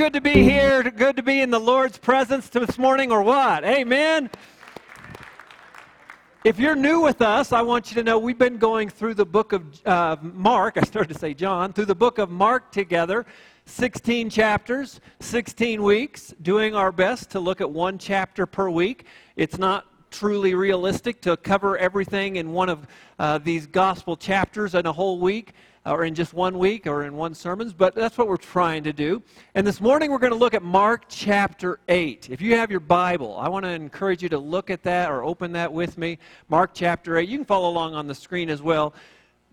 good to be here, good to be in the Lord's presence this morning, or what? Amen. If you're new with us, I want you to know we've been going through the book of uh, Mark. I started to say John, through the book of Mark together. 16 chapters, 16 weeks, doing our best to look at one chapter per week. It's not truly realistic to cover everything in one of uh, these gospel chapters in a whole week or in just one week or in one sermons, but that's what we're trying to do. And this morning we're going to look at Mark chapter 8. If you have your Bible, I want to encourage you to look at that or open that with me. Mark chapter 8. You can follow along on the screen as well.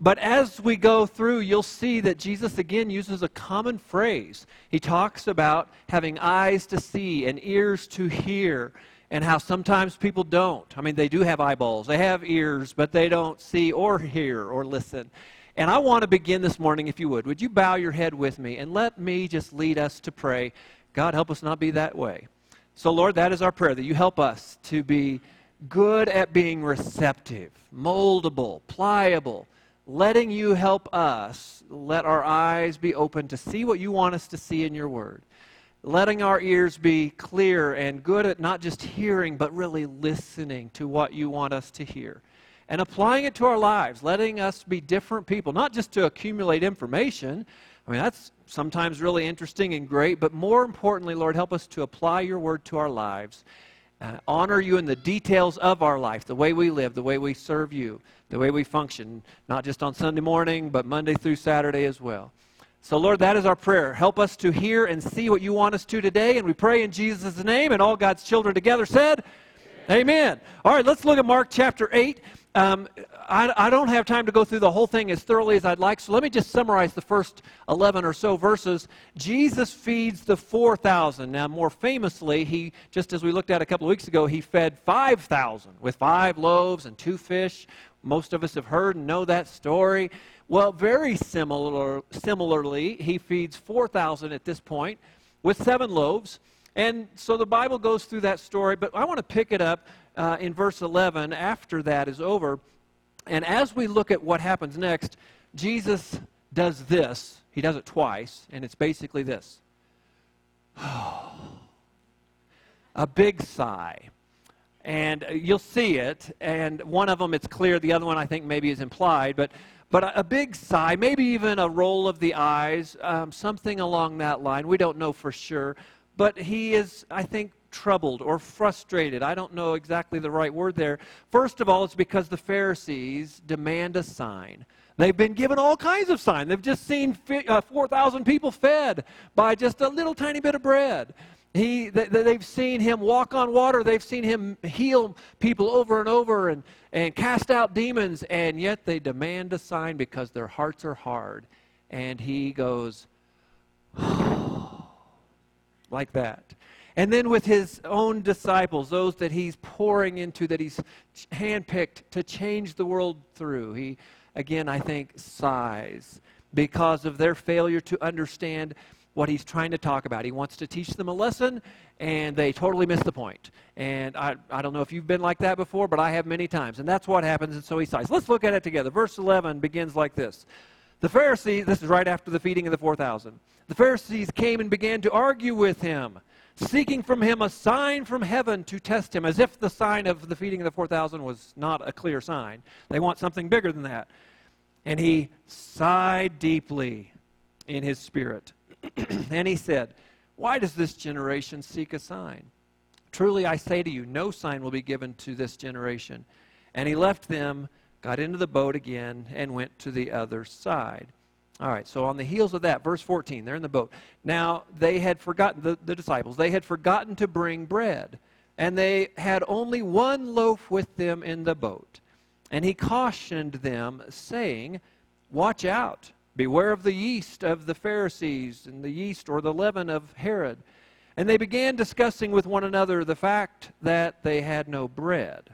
But as we go through, you'll see that Jesus again uses a common phrase. He talks about having eyes to see and ears to hear, and how sometimes people don't. I mean, they do have eyeballs, they have ears, but they don't see or hear or listen. And I want to begin this morning, if you would. Would you bow your head with me and let me just lead us to pray? God, help us not be that way. So, Lord, that is our prayer, that you help us to be good at being receptive, moldable, pliable, letting you help us let our eyes be open to see what you want us to see in your word. Letting our ears be clear and good at not just hearing, but really listening to what you want us to hear and applying it to our lives, letting us be different people, not just to accumulate information. I mean, that's sometimes really interesting and great, but more importantly, Lord, help us to apply your word to our lives. Uh, honor you in the details of our life, the way we live, the way we serve you, the way we function, not just on Sunday morning, but Monday through Saturday as well. So, Lord, that is our prayer. Help us to hear and see what you want us to today, and we pray in Jesus' name, and all God's children together said, Amen. Amen. All right, let's look at Mark chapter 8. Um, I, I, don't have time to go through the whole thing as thoroughly as I'd like, so let me just summarize the first 11 or so verses. Jesus feeds the 4,000. Now, more famously, he, just as we looked at a couple of weeks ago, he fed 5,000 with five loaves and two fish. Most of us have heard and know that story. Well, very similar, similarly, he feeds 4,000 at this point with seven loaves. And so the Bible goes through that story, but I want to pick it up uh, in verse 11 after that is over. And as we look at what happens next, Jesus does this. He does it twice, and it's basically this a big sigh. And you'll see it, and one of them it's clear, the other one I think maybe is implied, but, but a, big sigh, maybe even a roll of the eyes, um, something along that line. We don't know for sure. But he is, I think, troubled or frustrated. I don't know exactly the right word there. First of all, it's because the Pharisees demand a sign. They've been given all kinds of signs. They've just seen uh, 4,000 people fed by just a little tiny bit of bread. He, they've seen him walk on water. They've seen him heal people over and over and, and cast out demons, and yet they demand a sign because their hearts are hard. And he goes, like that. And then with his own disciples, those that he's pouring into, that he's handpicked to change the world through, he, again, I think, sighs because of their failure to understand what he's trying to talk about. He wants to teach them a lesson, and they totally miss the point. And I, I don't know if you've been like that before, but I have many times. And that's what happens, and so he sighs. Let's look at it together. Verse 11 begins like this. The Pharisees, this is right after the feeding of the 4,000. The Pharisees came and began to argue with him seeking from him a sign from heaven to test him, as if the sign of the feeding of the 4,000 was not a clear sign. They want something bigger than that. And he sighed deeply in his spirit. and he said, Why does this generation seek a sign? Truly I say to you, no sign will be given to this generation. And he left them, got into the boat again, and went to the other side. All right, so on the heels of that, verse 14, they're in the boat. Now, they had forgotten, the, the disciples, they had forgotten to bring bread, and they had only one loaf with them in the boat. And he cautioned them, saying, Watch out, beware of the yeast of the Pharisees, and the yeast or the leaven of Herod. And they began discussing with one another the fact that they had no bread.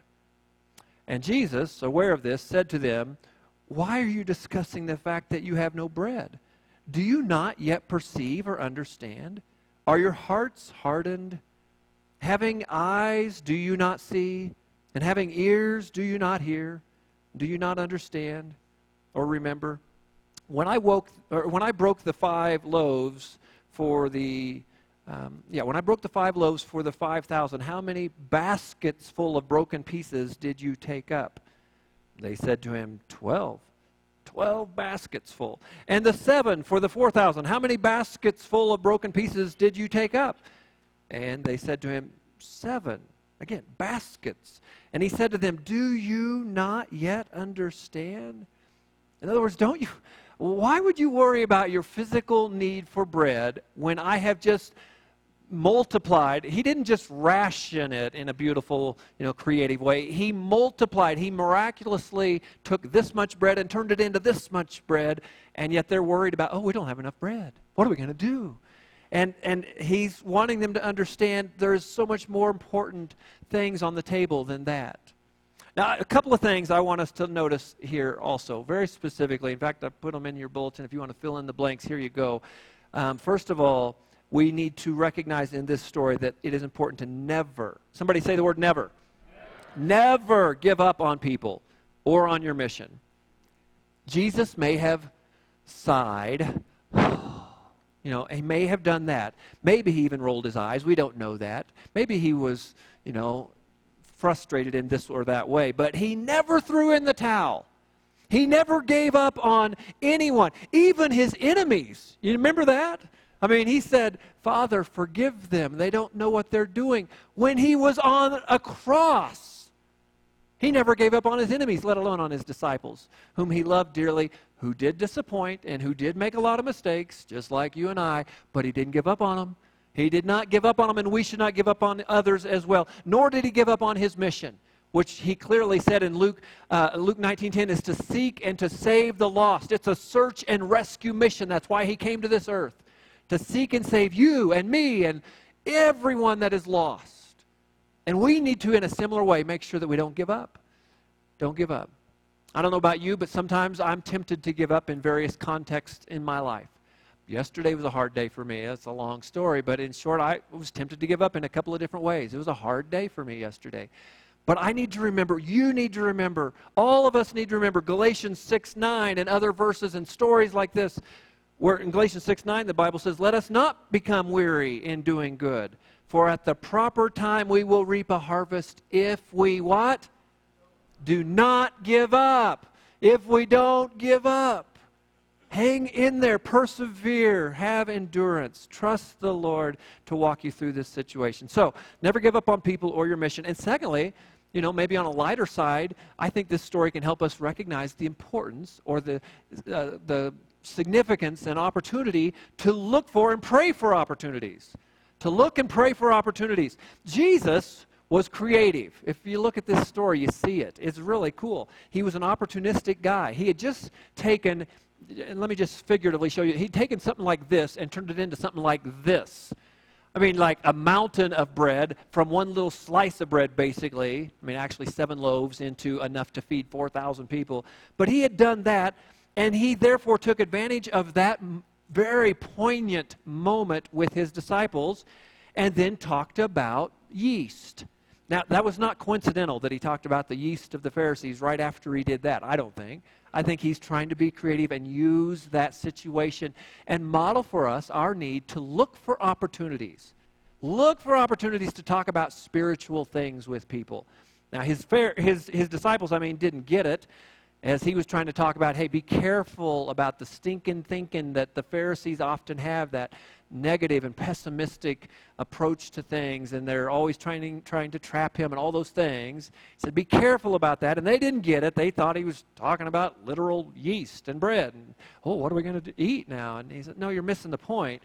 And Jesus, aware of this, said to them, why are you discussing the fact that you have no bread? Do you not yet perceive or understand? Are your hearts hardened? Having eyes, do you not see? And having ears, do you not hear? Do you not understand or remember? When I woke, or when I broke the five loaves for the um, yeah, when I broke the five loaves for the 5,000, how many baskets full of broken pieces did you take up? They said to him, 12. 12 baskets full. And the seven for the 4,000, how many baskets full of broken pieces did you take up? And they said to him, Seven. Again, baskets. And he said to them, Do you not yet understand? In other words, don't you, why would you worry about your physical need for bread when I have just multiplied. He didn't just ration it in a beautiful you know creative way. He multiplied. He miraculously took this much bread and turned it into this much bread and yet they're worried about oh we don't have enough bread. What are we going to do? And and he's wanting them to understand there's so much more important things on the table than that. Now a couple of things i want us to notice here also very specifically. In fact i put them in your bulletin if you want to fill in the blanks. Here you go. Um, first of all we need to recognize in this story that it is important to never, somebody say the word never, never, never give up on people or on your mission. Jesus may have sighed. You know, he may have done that. Maybe he even rolled his eyes. We don't know that. Maybe he was, you know, frustrated in this or that way. But he never threw in the towel. He never gave up on anyone, even his enemies. You remember that? I mean, he said, Father, forgive them. They don't know what they're doing. When he was on a cross, he never gave up on his enemies, let alone on his disciples, whom he loved dearly, who did disappoint and who did make a lot of mistakes, just like you and I, but he didn't give up on them. He did not give up on them, and we should not give up on others as well. Nor did he give up on his mission, which he clearly said in Luke, uh, Luke 19.10 is to seek and to save the lost. It's a search and rescue mission. That's why he came to this earth to seek and save you and me and everyone that is lost. And we need to, in a similar way, make sure that we don't give up. Don't give up. I don't know about you, but sometimes I'm tempted to give up in various contexts in my life. Yesterday was a hard day for me. It's a long story, but in short, I was tempted to give up in a couple of different ways. It was a hard day for me yesterday. But I need to remember, you need to remember, all of us need to remember Galatians 6 9 and other verses and stories like this where in Galatians 6 9, the Bible says, Let us not become weary in doing good, for at the proper time we will reap a harvest if we what? Do not give up. If we don't give up, hang in there, persevere, have endurance, trust the Lord to walk you through this situation. So, never give up on people or your mission. And secondly, you know, maybe on a lighter side, I think this story can help us recognize the importance or the, uh, the significance and opportunity to look for and pray for opportunities. To look and pray for opportunities. Jesus was creative. If you look at this story, you see it. It's really cool. He was an opportunistic guy. He had just taken, and let me just figuratively show you, he'd taken something like this and turned it into something like this. I mean, like a mountain of bread from one little slice of bread, basically. I mean, actually, seven loaves into enough to feed 4,000 people. But he had done that and he therefore took advantage of that very poignant moment with his disciples and then talked about yeast. Now, that was not coincidental that he talked about the yeast of the Pharisees right after he did that, I don't think. I think he's trying to be creative and use that situation and model for us our need to look for opportunities. Look for opportunities to talk about spiritual things with people. Now, his, his, his disciples, I mean, didn't get it as he was trying to talk about, hey, be careful about the stinking thinking that the Pharisees often have, that negative and pessimistic approach to things, and they're always trying, trying to trap him and all those things. He said, be careful about that. And they didn't get it. They thought he was talking about literal yeast and bread. And, oh, what are we going to eat now? And he said, no, you're missing the point.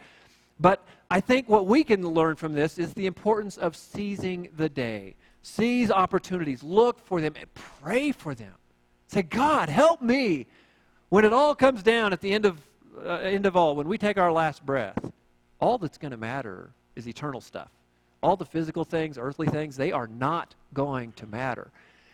But I think what we can learn from this is the importance of seizing the day. Seize opportunities, look for them, and pray for them. Say, God, help me. When it all comes down at the end of, uh, end of all, when we take our last breath, all that's going to matter is eternal stuff. All the physical things, earthly things, they are not going to matter.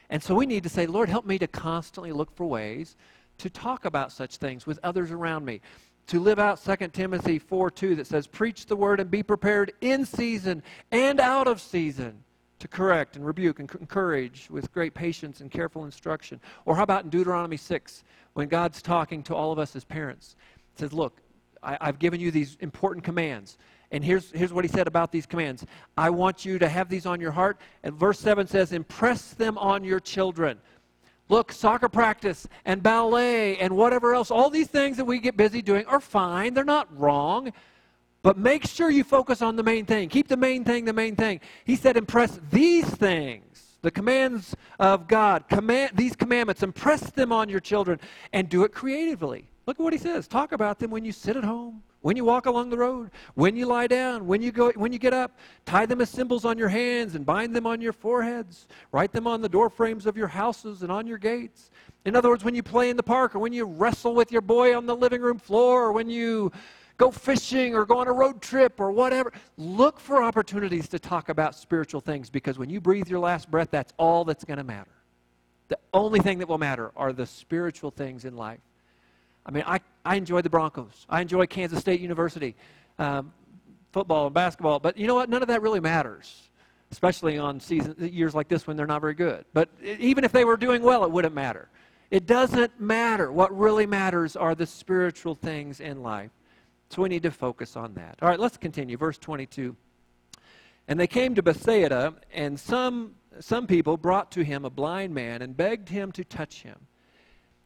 And so we need to say, Lord, help me to constantly look for ways to talk about such things with others around me. To live out 2 Timothy 4 2 that says, Preach the word and be prepared in season and out of season to correct and rebuke and encourage with great patience and careful instruction. Or how about in Deuteronomy 6, when God's talking to all of us as parents? Says, Look, I, have given you these important commands, And here's, here's what he said about these commands I want you to have these on your heart. And verse 7 says, Impress them on your children. Look, soccer practice and ballet and whatever else, all these things that we get busy doing are fine. They're not wrong. But make sure you focus on the main thing. Keep the main thing the main thing. He said, Impress these things, the commands of God, command, these commandments, impress them on your children and do it creatively. Look at what he says. Talk about them when you sit at home, when you walk along the road, when you lie down, when you go when you get up. Tie them as symbols on your hands and bind them on your foreheads. Write them on the door frames of your houses and on your gates. In other words, when you play in the park or when you wrestle with your boy on the living room floor or when you go fishing or go on a road trip or whatever, look for opportunities to talk about spiritual things because when you breathe your last breath, that's all that's going to matter. The only thing that will matter are the spiritual things in life. I mean, I, I enjoy the Broncos. I enjoy Kansas State University, um, football and basketball. But you know what? None of that really matters, especially on season years like this when they're not very good. But even if they were doing well, it wouldn't matter. It doesn't matter. What really matters are the spiritual things in life. So we need to focus on that. All right, let's continue. Verse 22. And they came to Bethsaida, and some, some people brought to him a blind man and begged him to touch him.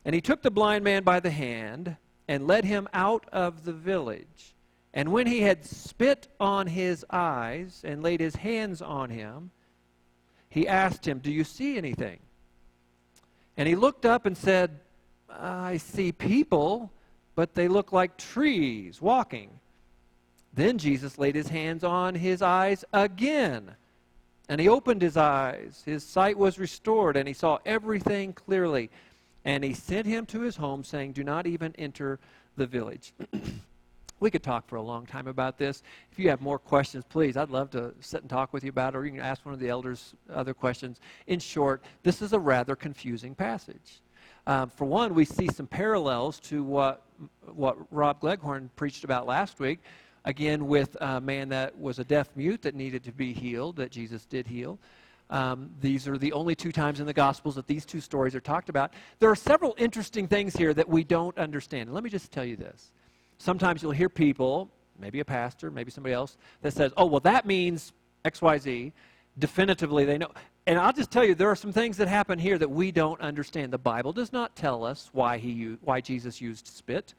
And he took the blind man by the hand and led him out of the village. And when he had spit on his eyes and laid his hands on him, he asked him, Do you see anything? And he looked up and said, I see people, but they look like trees walking. Then Jesus laid his hands on his eyes again. And he opened his eyes. His sight was restored, and he saw everything clearly. And he sent him to his home, saying, Do not even enter the village. we could talk for a long time about this. If you have more questions, please, I'd love to sit and talk with you about it, or you can ask one of the elders other questions. In short, this is a rather confusing passage. Um, for one, we see some parallels to what, what Rob Gleghorn preached about last week, again, with a man that was a deaf mute that needed to be healed, that Jesus did heal. Um, these are the only two times in the Gospels that these two stories are talked about. There are several interesting things here that we don't understand. And let me just tell you this. Sometimes you'll hear people, maybe a pastor, maybe somebody else, that says, oh, well, that means XYZ. Definitively, they know. And I'll just tell you, there are some things that happen here that we don't understand. The Bible does not tell us why, he, why Jesus used spit.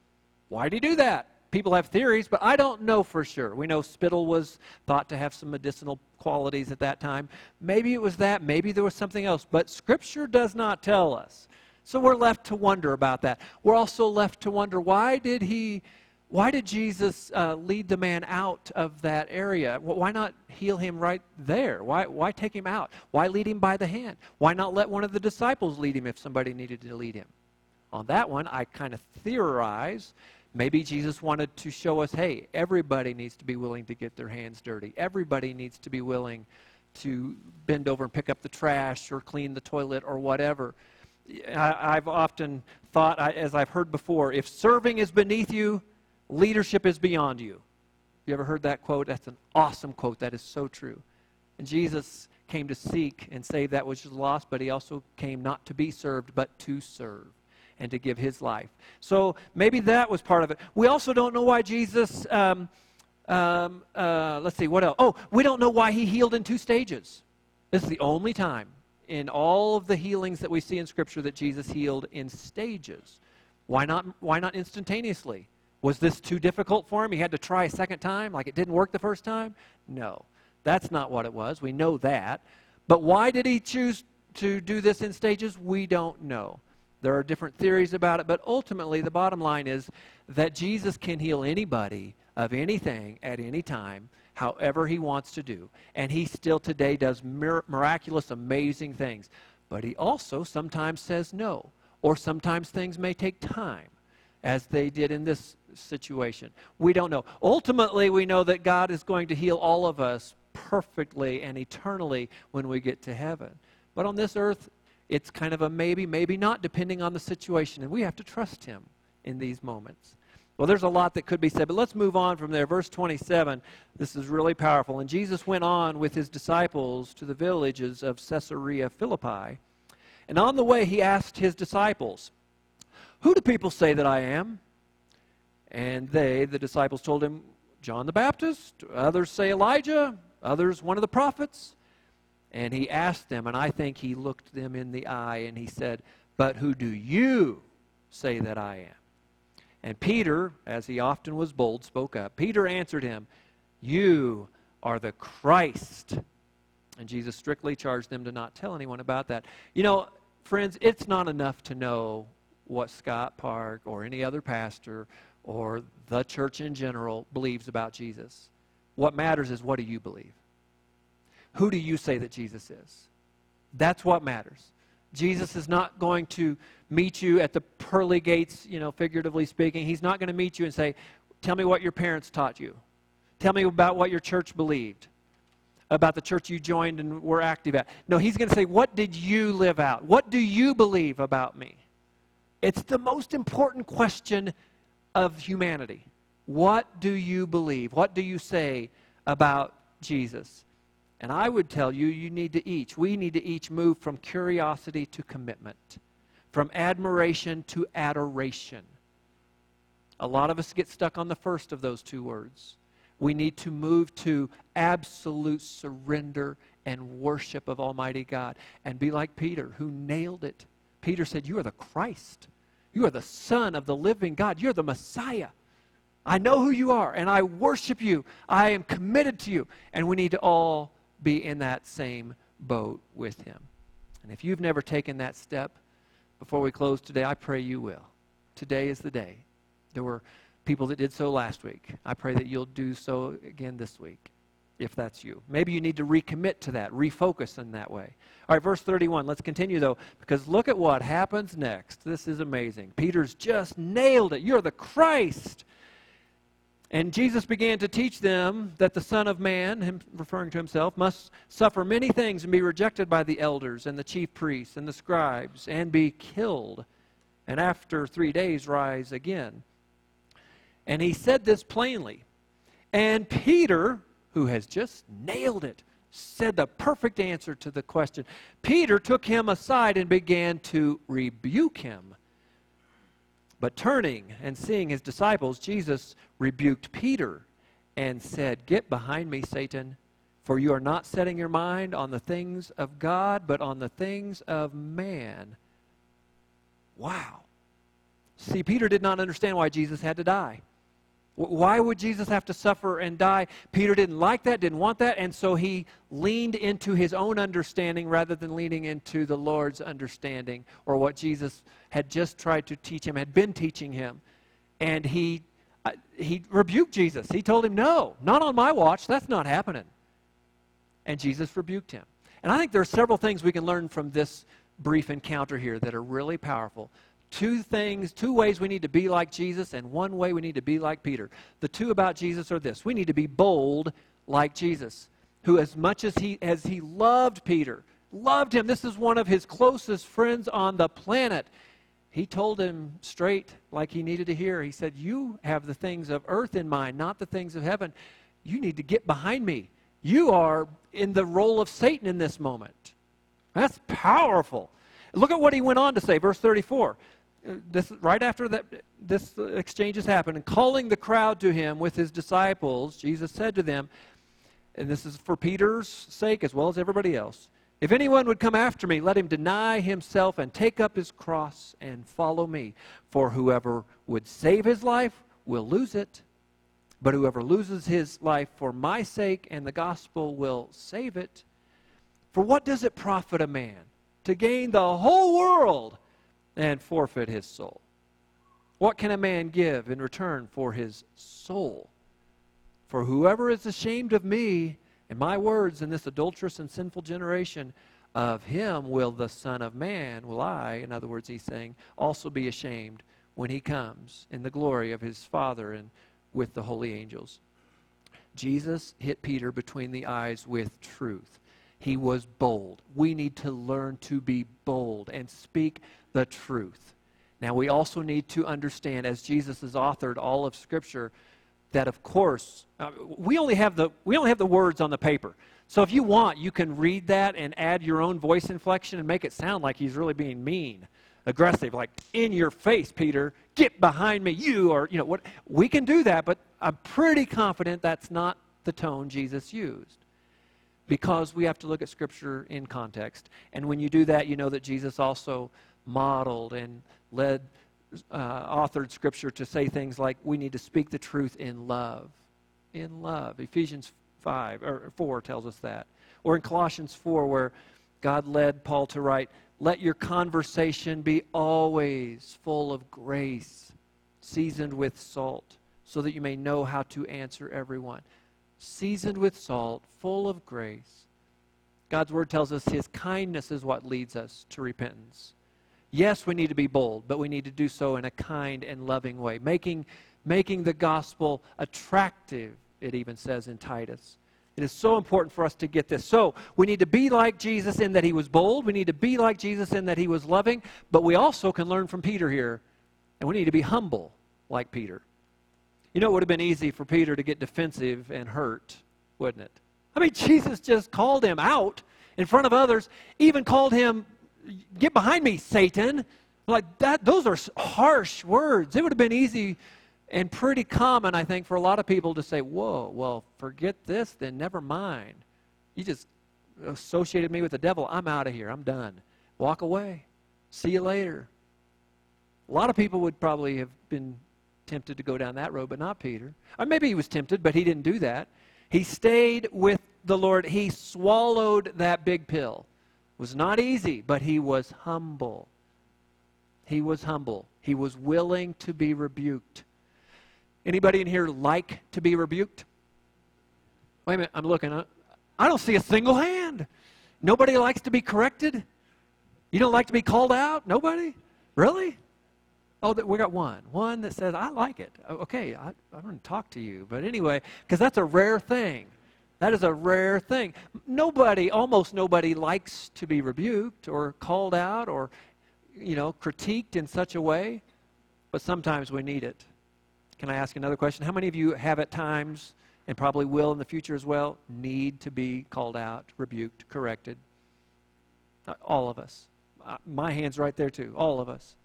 Why did he do that? people have theories, but I don't know for sure. We know spittle was thought to have some medicinal qualities at that time. Maybe it was that, maybe there was something else, but Scripture does not tell us. So we're left to wonder about that. We're also left to wonder why did he, why did Jesus uh, lead the man out of that area? Why not heal him right there? Why, why take him out? Why lead him by the hand? Why not let one of the disciples lead him if somebody needed to lead him? On that one, I kind of theorize Maybe Jesus wanted to show us hey, everybody needs to be willing to get their hands dirty. Everybody needs to be willing to bend over and pick up the trash or clean the toilet or whatever. I, have often thought, as I've heard before, if serving is beneath you, leadership is beyond you. You ever heard that quote? That's an awesome quote. That is so true. And Jesus came to seek and save that which is lost, but he also came not to be served, but to serve and to give his life. So maybe that was part of it. We also don't know why Jesus, um, um, uh, let's see, what else? Oh, we don't know why he healed in two stages. This is the only time in all of the healings that we see in Scripture that Jesus healed in stages. Why not, why not instantaneously? Was this too difficult for him? He had to try a second time, like it didn't work the first time? No, that's not what it was. We know that. But why did he choose to do this in stages? We don't know. There are different theories about it, but ultimately, the bottom line is that Jesus can heal anybody of anything at any time, however he wants to do. And he still today does mir- miraculous, amazing things. But he also sometimes says no, or sometimes things may take time, as they did in this situation. We don't know. Ultimately, we know that God is going to heal all of us perfectly and eternally when we get to heaven. But on this earth, it's kind of a maybe, maybe not, depending on the situation. And we have to trust Him in these moments. Well, there's a lot that could be said, but let's move on from there. Verse 27, this is really powerful. And Jesus went on with his disciples to the villages of Caesarea Philippi. And on the way, he asked his disciples, Who do people say that I am? And they, the disciples, told him, John the Baptist, others say Elijah, others one of the prophets. And he asked them, and I think he looked them in the eye and he said, But who do you say that I am? And Peter, as he often was bold, spoke up. Peter answered him, You are the Christ. And Jesus strictly charged them to not tell anyone about that. You know, friends, it's not enough to know what Scott Park or any other pastor or the church in general believes about Jesus. What matters is what do you believe? Who do you say that Jesus is? That's what matters. Jesus is not going to meet you at the pearly gates, you know, figuratively speaking. He's not going to meet you and say, Tell me what your parents taught you. Tell me about what your church believed, about the church you joined and were active at. No, he's going to say, What did you live out? What do you believe about me? It's the most important question of humanity. What do you believe? What do you say about Jesus? And I would tell you, you need to each, we need to each move from curiosity to commitment, from admiration to adoration. A lot of us get stuck on the first of those two words. We need to move to absolute surrender and worship of Almighty God and be like Peter, who nailed it. Peter said, You are the Christ. You are the Son of the living God. You're the Messiah. I know who you are, and I worship you. I am committed to you. And we need to all be in that same boat with him. And if you've never taken that step before we close today, I pray you will. Today is the day. There were people that did so last week. I pray that you'll do so again this week, if that's you. Maybe you need to recommit to that, refocus in that way. All right, verse 31. Let's continue, though, because look at what happens next. This is amazing. Peter's just nailed it. You're the Christ. And Jesus began to teach them that the Son of Man, him referring to himself, must suffer many things and be rejected by the elders and the chief priests and the scribes and be killed, and after three days rise again. And he said this plainly. And Peter, who has just nailed it, said the perfect answer to the question. Peter took him aside and began to rebuke him. But turning and seeing his disciples, Jesus rebuked Peter and said, Get behind me, Satan, for you are not setting your mind on the things of God, but on the things of man. Wow. See, Peter did not understand why Jesus had to die. Why would Jesus have to suffer and die? Peter didn't like that, didn't want that, and so he leaned into his own understanding rather than leaning into the Lord's understanding or what Jesus had just tried to teach him, had been teaching him. And he, uh, he rebuked Jesus. He told him, No, not on my watch. That's not happening. And Jesus rebuked him. And I think there are several things we can learn from this brief encounter here that are really powerful two things, two ways we need to be like Jesus, and one way we need to be like Peter. The two about Jesus are this we need to be bold like Jesus, who, as much as he, as he loved Peter, loved him, this is one of his closest friends on the planet. He told him straight, like he needed to hear. He said, You have the things of earth in mind, not the things of heaven. You need to get behind me. You are in the role of Satan in this moment. That's powerful. Look at what he went on to say, verse 34 this, right after that, this exchange has happened, and calling the crowd to him with his disciples, Jesus said to them, and this is for Peter's sake as well as everybody else if anyone would come after me, let him deny himself and take up his cross and follow me. For whoever would save his life will lose it, but whoever loses his life for my sake and the gospel will save it. For what does it profit a man to gain the whole world? And forfeit his soul? What can a man give in return for his soul? For whoever is ashamed of me and my words in this adulterous and sinful generation, of him will the Son of Man, will I, in other words, he's saying, also be ashamed when he comes in the glory of his Father and with the holy angels. Jesus hit Peter between the eyes with truth. He was bold. We need to learn to be bold and speak the truth. Now, we also need to understand, as Jesus has authored all of Scripture, that of course uh, we only have the we only have the words on the paper. So if you want, you can read that and add your own voice inflection and make it sound like he's really being mean aggressive, like in your face, Peter, get behind me, you, or, you know, what. We can do that, but I'm pretty confident that's not the tone Jesus used because we have to look at Scripture in context. And when you do that, you know that Jesus also modeled and led, uh, authored Scripture to say things like, we need to speak the truth in love. In love. Ephesians 5 or 4 tells us that. Or in Colossians 4, where God led Paul to write, Let your conversation be always full of grace, seasoned with salt, so that you may know how to answer everyone. Seasoned with salt, full of grace. God's word tells us his kindness is what leads us to repentance. Yes, we need to be bold, but we need to do so in a kind and loving way, making, making the gospel attractive, it even says in Titus. It is so important for us to get this. So, we need to be like Jesus in that he was bold. We need to be like Jesus in that he was loving. But we also can learn from Peter here. And we need to be humble like Peter. You know, it would have been easy for Peter to get defensive and hurt, wouldn't it? I mean, Jesus just called him out in front of others, even called him, Get behind me, Satan. Like that, those are harsh words. It would have been easy and pretty common, I think, for a lot of people to say, Whoa, well, forget this, then never mind. You just associated me with the devil. I'm out of here. I'm done. Walk away. See you later. A lot of people would probably have been tempted to go down that road, but not Peter. Or maybe he was tempted, but he didn't do that. He stayed with the Lord. He swallowed that big pill. It was not easy, but he was humble. He was humble. He was willing to be rebuked. Anybody in here like to be rebuked? Wait a minute, I'm looking. I don't see a single hand. Nobody likes to be corrected? You don't like to be called out? Nobody? Really? Oh, we got one. One that says, I like it. Okay, I, I'm going to talk to you. But anyway, because that's a rare thing. That is a rare thing. Nobody, almost nobody, likes to be rebuked or called out or, you know, critiqued in such a way. But sometimes we need it. Can I ask another question? How many of you have at times, and probably will in the future as well, need to be called out, rebuked, corrected? All of us. Uh, my hand's right there too. All of us.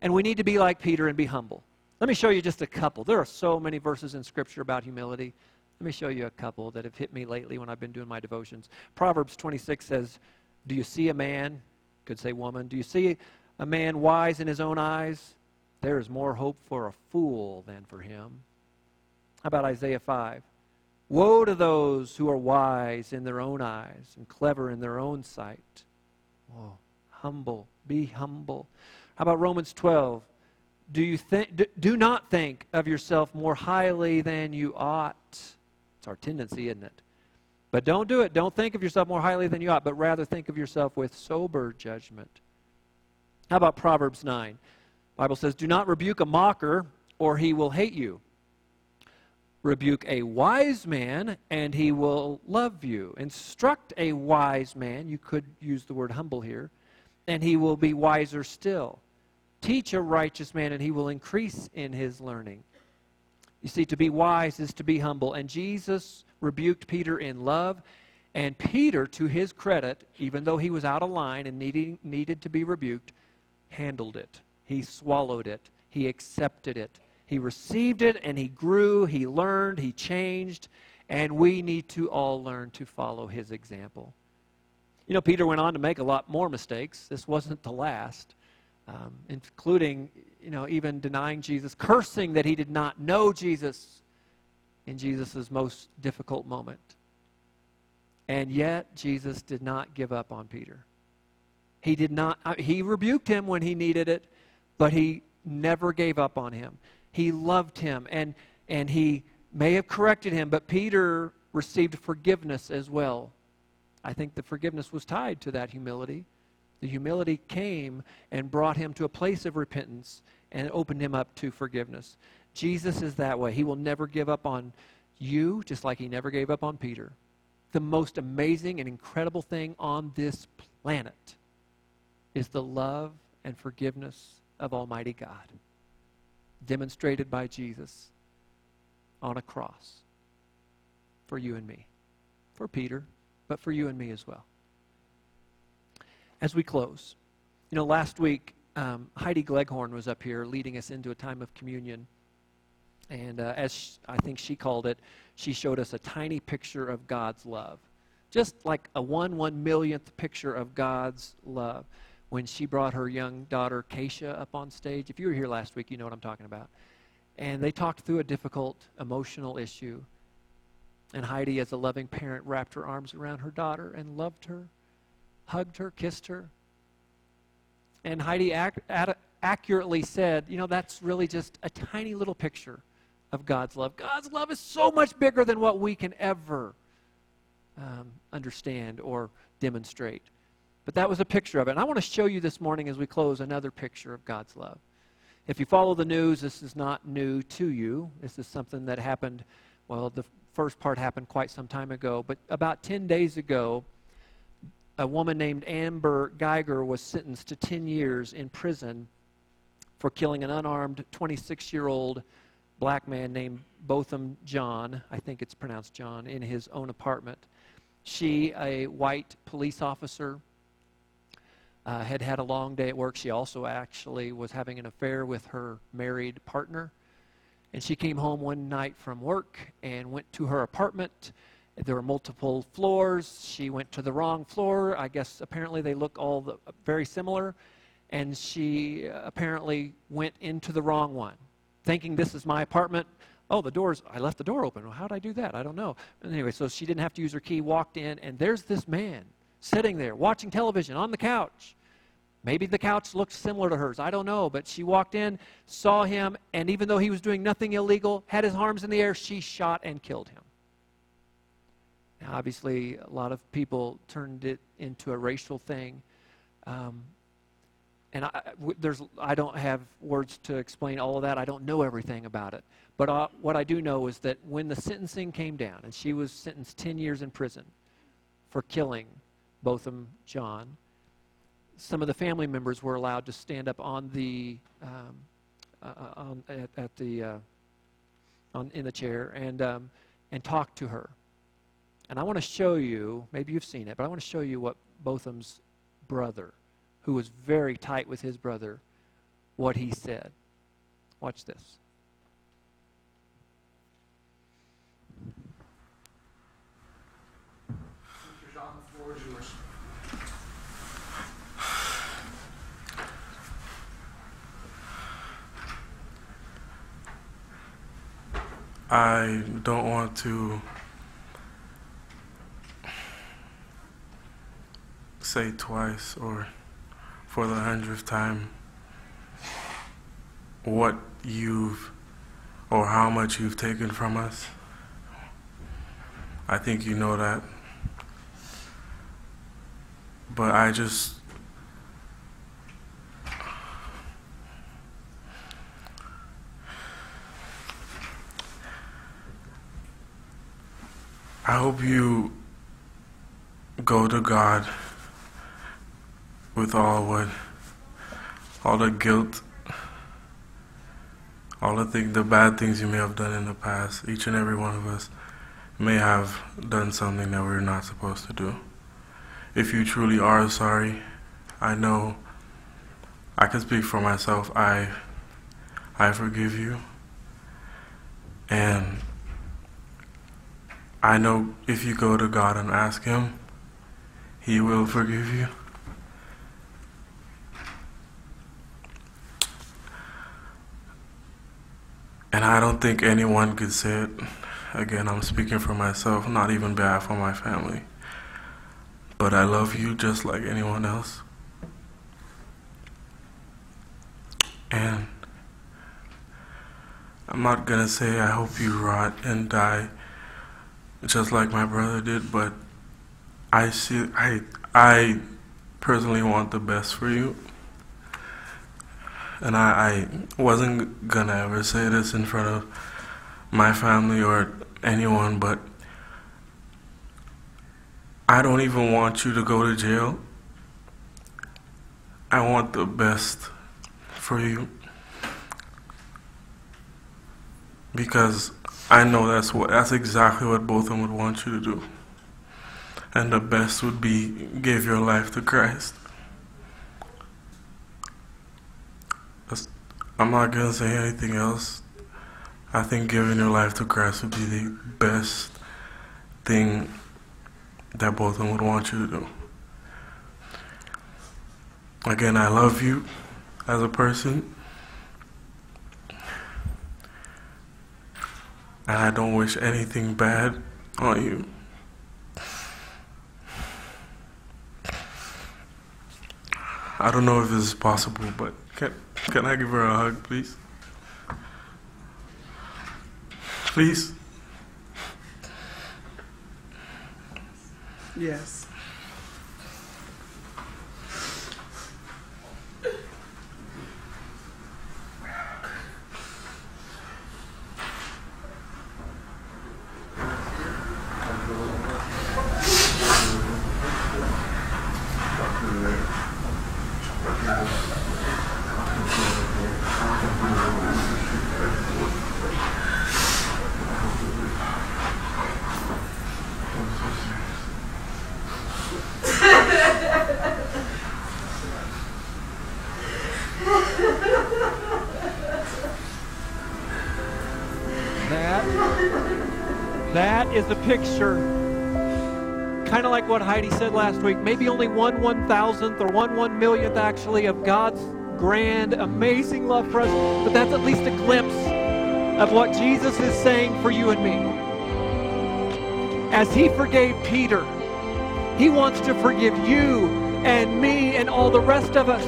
And we need to be like Peter and be humble. Let me show you just a couple. There are so many verses in Scripture about humility. Let me show you a couple that have hit me lately when I've been doing my devotions. Proverbs 26 says, Do you see a man? Could say woman. Do you see a man wise in his own eyes? There is more hope for a fool than for him. How about Isaiah 5? Woe to those who are wise in their own eyes and clever in their own sight. Oh, humble. Be humble. How about Romans 12? Do, you think, do not think of yourself more highly than you ought. It's our tendency, isn't it? But don't do it. Don't think of yourself more highly than you ought, but rather think of yourself with sober judgment. How about Proverbs 9? Bible says, "Do not rebuke a mocker, or he will hate you. Rebuke a wise man, and he will love you. Instruct a wise man, you could use the word humble here, and he will be wiser still. Teach a righteous man, and he will increase in his learning. You see, to be wise is to be humble. And Jesus rebuked Peter in love. And Peter, to his credit, even though he was out of line and needing, needed to be rebuked, handled it. He swallowed it. He accepted it. He received it and he grew. He learned. He changed. And we need to all learn to follow his example. You know, Peter went on to make a lot more mistakes. This wasn't the last um, including, you know, even denying Jesus, cursing that he did not know Jesus in Jesus' most difficult moment. And yet, Jesus did not give up on Peter. He did not, uh, he rebuked him when he needed it, but he never gave up on him. He loved him, and, and he may have corrected him, but Peter received forgiveness as well. I think the forgiveness was tied to that humility. The humility came and brought him to a place of repentance and opened him up to forgiveness. Jesus is that way. He will never give up on you, just like he never gave up on Peter. The most amazing and incredible thing on this planet is the love and forgiveness of Almighty God, demonstrated by Jesus on a cross for you and me, for Peter, but for you and me as well as we close, You know, last week, um, Heidi Gleghorn was up here leading us into a time of communion. And uh, as sh- I think she called it, she showed us a tiny picture of God's love. Just like a one one millionth picture of God's love when she brought her young daughter, Keisha, up on stage. If you were here last week, you know what I'm talking about. And they talked through a difficult emotional issue. And Heidi, as a loving parent, wrapped her arms around her daughter and loved her, hugged her, kissed her. And Heidi ac- ad- accurately said, you know, that's really just a tiny little picture of God's love. God's love is so much bigger than what we can ever um, understand or demonstrate. But that was a picture of it. And I want to show you this morning as we close another picture of God's love. If you follow the news, this is not new to you. This is something that happened, well, the first part happened quite some time ago. But about 10 days ago, a woman named Amber Guyger was sentenced to 10 years in prison for killing an unarmed 26 year old black man named Botham John, I think it's pronounced John, in his own apartment. She, a white police officer, uh, had had a long day at work. She also actually was having an affair with her married partner. And she came home one night from work and went to her apartment. There were multiple floors. She went to the wrong floor. I guess apparently they look all the, very similar. And she uh, apparently went into the wrong one, thinking this is my apartment. Oh, the door's, I left the door open. Well, how did I do that? I don't know. Anyway, so she didn't have to use her key, walked in, and there's this man sitting there watching television on the couch. Maybe the couch looked similar to hers. I don't know. But she walked in, saw him, and even though he was doing nothing illegal, had his arms in the air, she shot and killed him. Now, obviously, a lot of people turned it into a racial thing. Um, and I, there's, I don't have words to explain all of that. I don't know everything about it. But uh, what I do know is that when the sentencing came down, and she was sentenced 10 years in prison for killing Botham John, some of the family members were allowed to stand up on the um, uh, on, at, at the uh, on, in the chair and um, and talk to her. And I want to show you, maybe you've seen it, but I want to show you what Botham's brother, who was very tight with his brother, what he said. Watch this. I don't want to say twice or for the hundredth time what you've or how much you've taken from us. I think you know that. But I just I hope you go to God with all what, all the guilt, all the thing, the bad things you may have done in the past. Each and every one of us may have done something that we're not supposed to do. If you truly are sorry, I know I can speak for myself. I I forgive you. And I know if you go to God and ask Him, He will forgive you. And I don't think anyone could say it. Again, I'm speaking for myself, not even behalf of my family. But I love you just like anyone else. And I'm not gonna say I hope you rot and die just like my brother did, but I see I I personally want the best for you. And I, I wasn't gonna ever say this in front of my family or anyone, but I don't even want you to go to jail. I want the best for you. Because I know that's what that's exactly what Botham would want you to do. And the best would be give your life to Christ. I'm not gonna say anything else. I think giving your life to Christ would be the best thing that both of them would want you to do. Again, I love you as a person. And I don't wish anything bad on you. I don't know if this is possible, but can, can I give her a hug, please? Please? Yes. Is a picture, kind of like what Heidi said last week, maybe only one one thousandth or one one millionth actually of God's grand, amazing love for us, but that's at least a glimpse of what Jesus is saying for you and me. As he forgave Peter, he wants to forgive you and me and all the rest of us.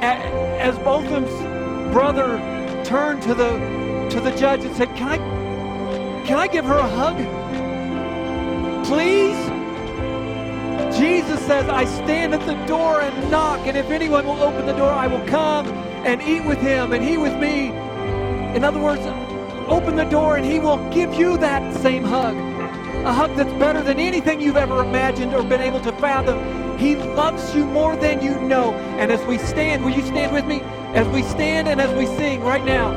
As Botham's brother turned to the to the judge and said, "Can I can I give her a hug? Please? Jesus says, I stand at the door and knock, and if anyone will open the door, I will come and eat with him and he with me. In other words, open the door and he will give you that same hug. A hug that's better than anything you've ever imagined or been able to fathom. He loves you more than you know. And as we stand, will you stand with me? As we stand and as we sing right now,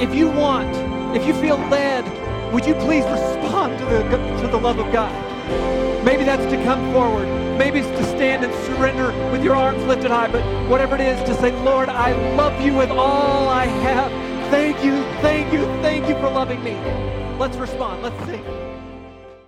if you want, if you feel led, would you please respond to the, to the love of God? Maybe that's to come forward. Maybe it's to stand and surrender with your arms lifted high. But whatever it is, to say, Lord, I love you with all I have. Thank you, thank you, thank you for loving me. Let's respond. Let's sing.